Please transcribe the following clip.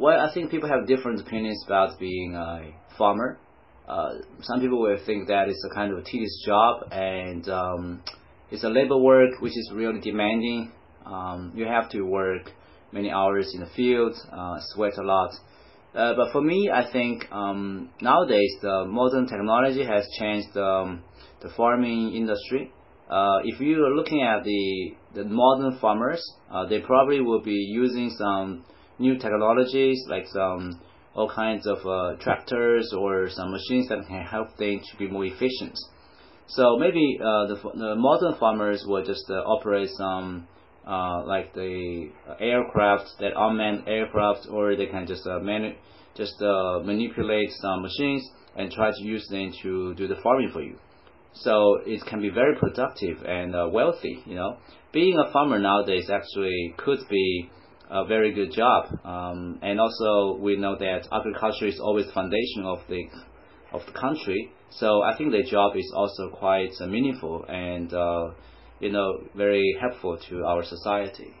Well, I think people have different opinions about being a farmer. Uh, some people will think that it's a kind of a tedious job and um, it's a labor work which is really demanding. Um, you have to work many hours in the field, uh, sweat a lot. Uh, but for me, I think um, nowadays the modern technology has changed um, the farming industry. Uh, if you are looking at the the modern farmers, uh, they probably will be using some new technologies like some all kinds of uh, tractors or some machines that can help them to be more efficient. So maybe uh, the, the modern farmers will just uh, operate some uh, like the aircraft, that unmanned aircraft, or they can just uh, manu- just uh, manipulate some machines and try to use them to do the farming for you. So it can be very productive and wealthy. You know, being a farmer nowadays actually could be a very good job. Um, and also we know that agriculture is always the foundation of the of the country. So I think the job is also quite meaningful and uh, you know very helpful to our society.